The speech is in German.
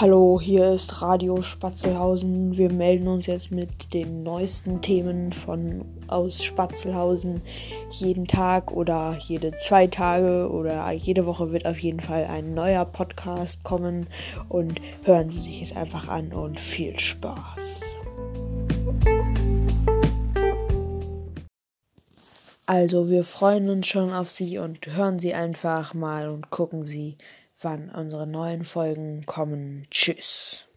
Hallo, hier ist Radio Spatzelhausen. Wir melden uns jetzt mit den neuesten Themen von aus Spatzelhausen. Jeden Tag oder jede zwei Tage oder jede Woche wird auf jeden Fall ein neuer Podcast kommen und hören Sie sich es einfach an und viel Spaß. Also, wir freuen uns schon auf Sie und hören Sie einfach mal und gucken Sie wann unsere neuen Folgen kommen. Tschüss.